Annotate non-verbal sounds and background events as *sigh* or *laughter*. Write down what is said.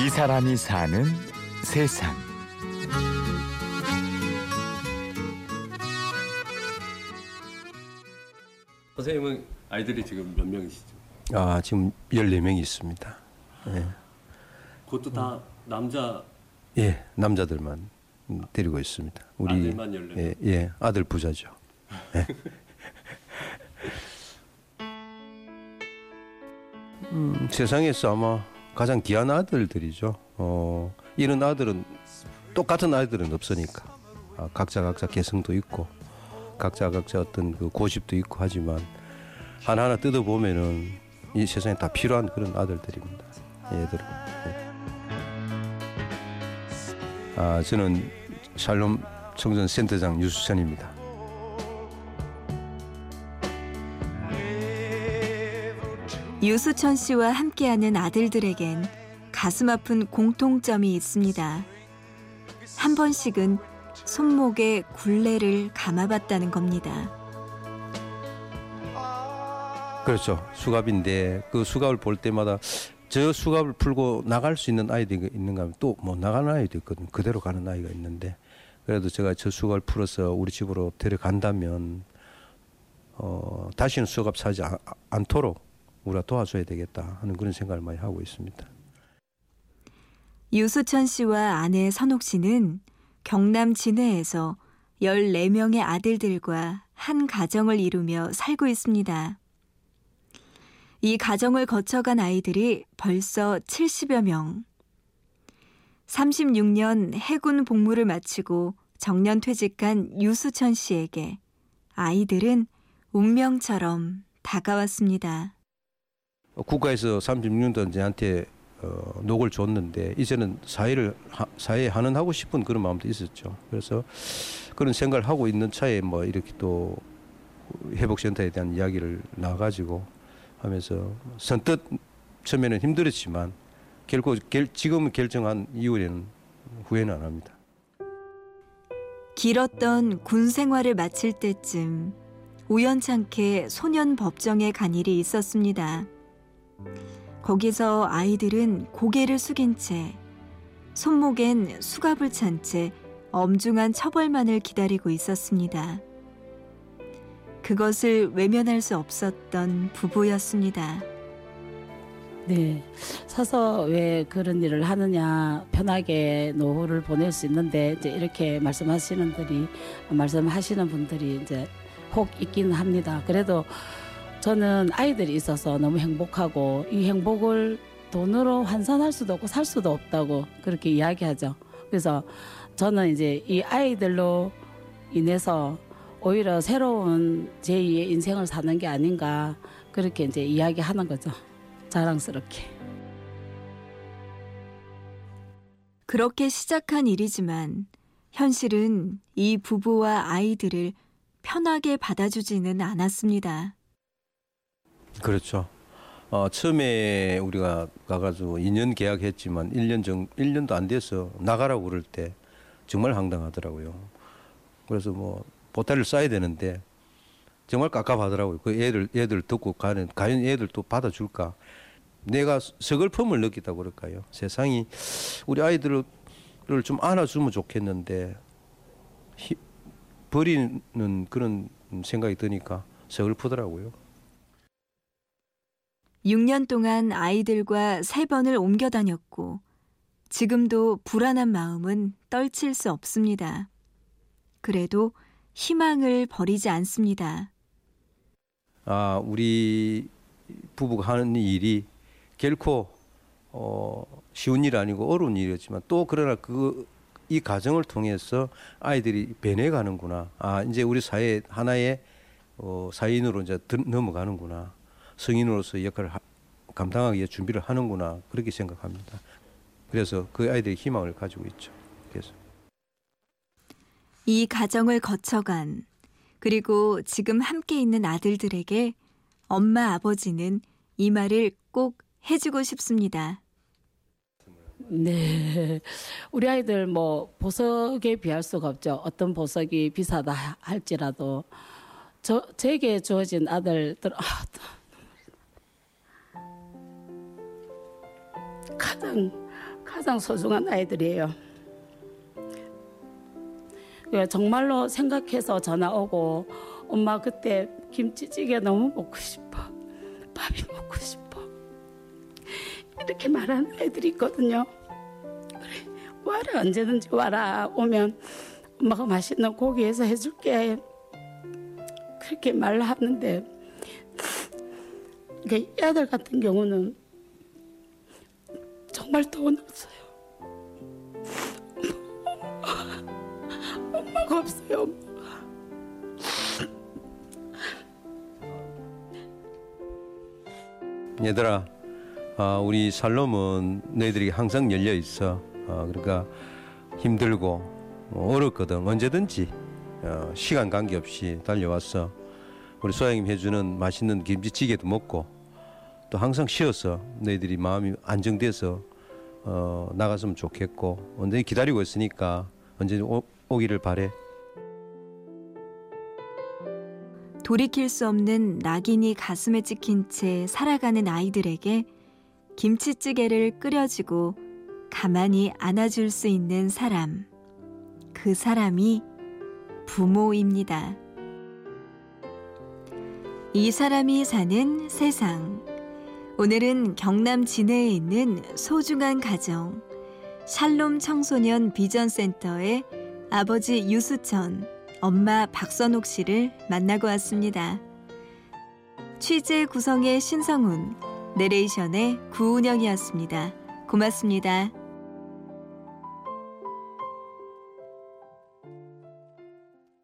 이 사람이 사는 세상. 선생님은 아이들이 지금 몇 명이시죠? 아, 지금 14명이 있습니다. 예. 그것도 다 남자 예, 남자들만 데리고 있습니다. 우리 아들만 14명? 예, 예, 아들 부자죠. 예. *laughs* 음, 세상에서 아마 가장 귀한 아들들이죠. 어, 이런 아들은 똑같은 아이들은 없으니까 아, 각자 각자 개성도 있고 각자 각자 어떤 그 고집도 있고 하지만 하나하나 뜯어 보면은 이 세상에 다 필요한 그런 아들들입니다. 얘들은. 예. 아, 저는 샬롬 청전 센터장 유수찬입니다. 유수천 씨와 함께하는 아들들에겐 가슴 아픈 공통점이 있습니다. 한 번씩은 손목에 굴레를 감아봤다는 겁니다. 그렇죠. 수갑인데 그 수갑을 볼 때마다 저 수갑을 풀고 나갈 수 있는 아이들이 있는가 하면 또 못 나가는 아이도 있거든요. 그대로 가는 아이가 있는데 그래도 제가 저 수갑을 풀어서 우리 집으로 데려간다면 어, 다시는 수갑 사지 않, 않도록 우리가 도와줘야 되겠다 하는 그런 생각을 많이 하고 있습니다. 유수천 씨와 아내 선옥 씨는 경남 진해에서 14명의 아들들과 한 가정을 이루며 살고 있습니다. 이 가정을 거쳐간 아이들이 벌써 70여 명. 36년 해군 복무를 마치고 정년 퇴직한 유수천 씨에게 아이들은 운명처럼 다가왔습니다. 국가에서 36년 전한테 어, 녹을 줬는데 이제는 사회를 하, 사회에 환원하고 싶은 그런 마음도 있었죠. 그래서 그런 생각을 하고 있는 차에 뭐 이렇게 또 회복센터에 대한 이야기를 나가지고 하면서 선뜻 처음에는 힘들었지만 결코 결, 지금 결정한 이후에는 후회는 안 합니다. 길었던 군 생활을 마칠 때쯤 우연찮게 소년 법정에 간 일이 있었습니다. 거기서 아이들은 고개를 숙인 채 손목엔 수갑을 찬 채 엄중한 처벌만을 기다리고 있었습니다. 그것을 외면할 수 없었던 부부였습니다. 네. 서서 왜 그런 일을 하느냐 편하게 노후를 보낼 수 있는데 이제 이렇게 말씀하시는 분들이 말씀하시는 분들이 이제 혹 있기는 합니다. 그래도 저는 아이들이 있어서 너무 행복하고 이 행복을 돈으로 환산할 수도 없고 살 수도 없다고 그렇게 이야기하죠. 그래서 저는 이제 이 아이들로 인해서 오히려 새로운 제2의 인생을 사는 게 아닌가 그렇게 이제 이야기하는 거죠. 자랑스럽게. 그렇게 시작한 일이지만 현실은 이 부부와 아이들을 편하게 받아주지는 않았습니다. 그렇죠. 어, 처음에 우리가 가가지고 2년 계약했지만 1년 정 1년도 안 돼서 나가라고 그럴 때 정말 황당하더라고요. 그래서 뭐 보따리를 싸야 되는데 정말 깝깝하더라고요. 그 애들 애들 듣고 가는 과연 애들 또 받아줄까? 내가 서글픔을 느끼다 그럴까요? 세상이 우리 아이들을 좀 안아주면 좋겠는데 히, 버리는 그런 생각이 드니까 서글프더라고요. 6년 동안 아이들과 세 번을 옮겨 다녔고 지금도 불안한 마음은 떨칠 수 없습니다. 그래도 희망을 버리지 않습니다. 아, 우리 부부가 하는 일이 결코 어, 쉬운 일 아니고 어려운 일이었지만 또 그러나 그 이 과정을 통해서 아이들이 변해가는구나. 아, 이제 우리 사회 하나의 어, 사인으로 이제 넘어가는구나. 성인으로서 역할을 하, 감당하기 위해 준비를 하는구나. 그렇게 생각합니다. 그래서 그 아이들이 희망을 가지고 있죠. 그래서 이 가정을 거쳐간 그리고 지금 함께 있는 아들들에게 엄마 아버지는 이 말을 꼭 해주고 싶습니다. 네. *laughs* 우리 아이들 뭐 보석에 비할 수가 없죠. 어떤 보석이 비싸다 할지라도 저 제게 주어진 아들들 아, 가장 가장 소중한 아이들이에요. 그러니까 정말로 생각해서 전화 오고 엄마 그때 김치찌개 너무 먹고 싶어. 밥이 먹고 싶어. 이렇게 말하는 애들이 있거든요. 그래 와라 언제든지 와라 오면 엄마가 맛있는 고기에서 해줄게. 그렇게 말하는데 그 애들 같은 경우는 정말 돈 없어요. 엄마가 없어요. 얘들아, 아, 우리 살롬은 너희들이 항상 열려 있어. 어, 그러니까 힘들고 어, 어렵거든. 언제든지 어, 시간 관계 없이 달려왔어. 우리 소양님 해주는 맛있는 김치찌개도 먹고 또 항상 쉬어서 너희들이 마음이 안정돼서 어, 나갔으면 좋겠고 언제든지 기다리고 있으니까 언제 오, 오기를 바래. 돌이킬 수 없는 낙인이 가슴에 찍힌 채 살아가는 아이들에게 김치찌개를 끓여주고 가만히 안아줄 수 있는 사람. 그 사람이 부모입니다. 이 사람이 사는 세상. 오늘은 경남 진해에 있는 소중한 가정, 샬롬 청소년 비전센터의 아버지 유수천, 엄마 박선옥 씨를 만나고 왔습니다. 취재 구성의 신성훈, 내레이션의 구운영이었습니다. 고맙습니다.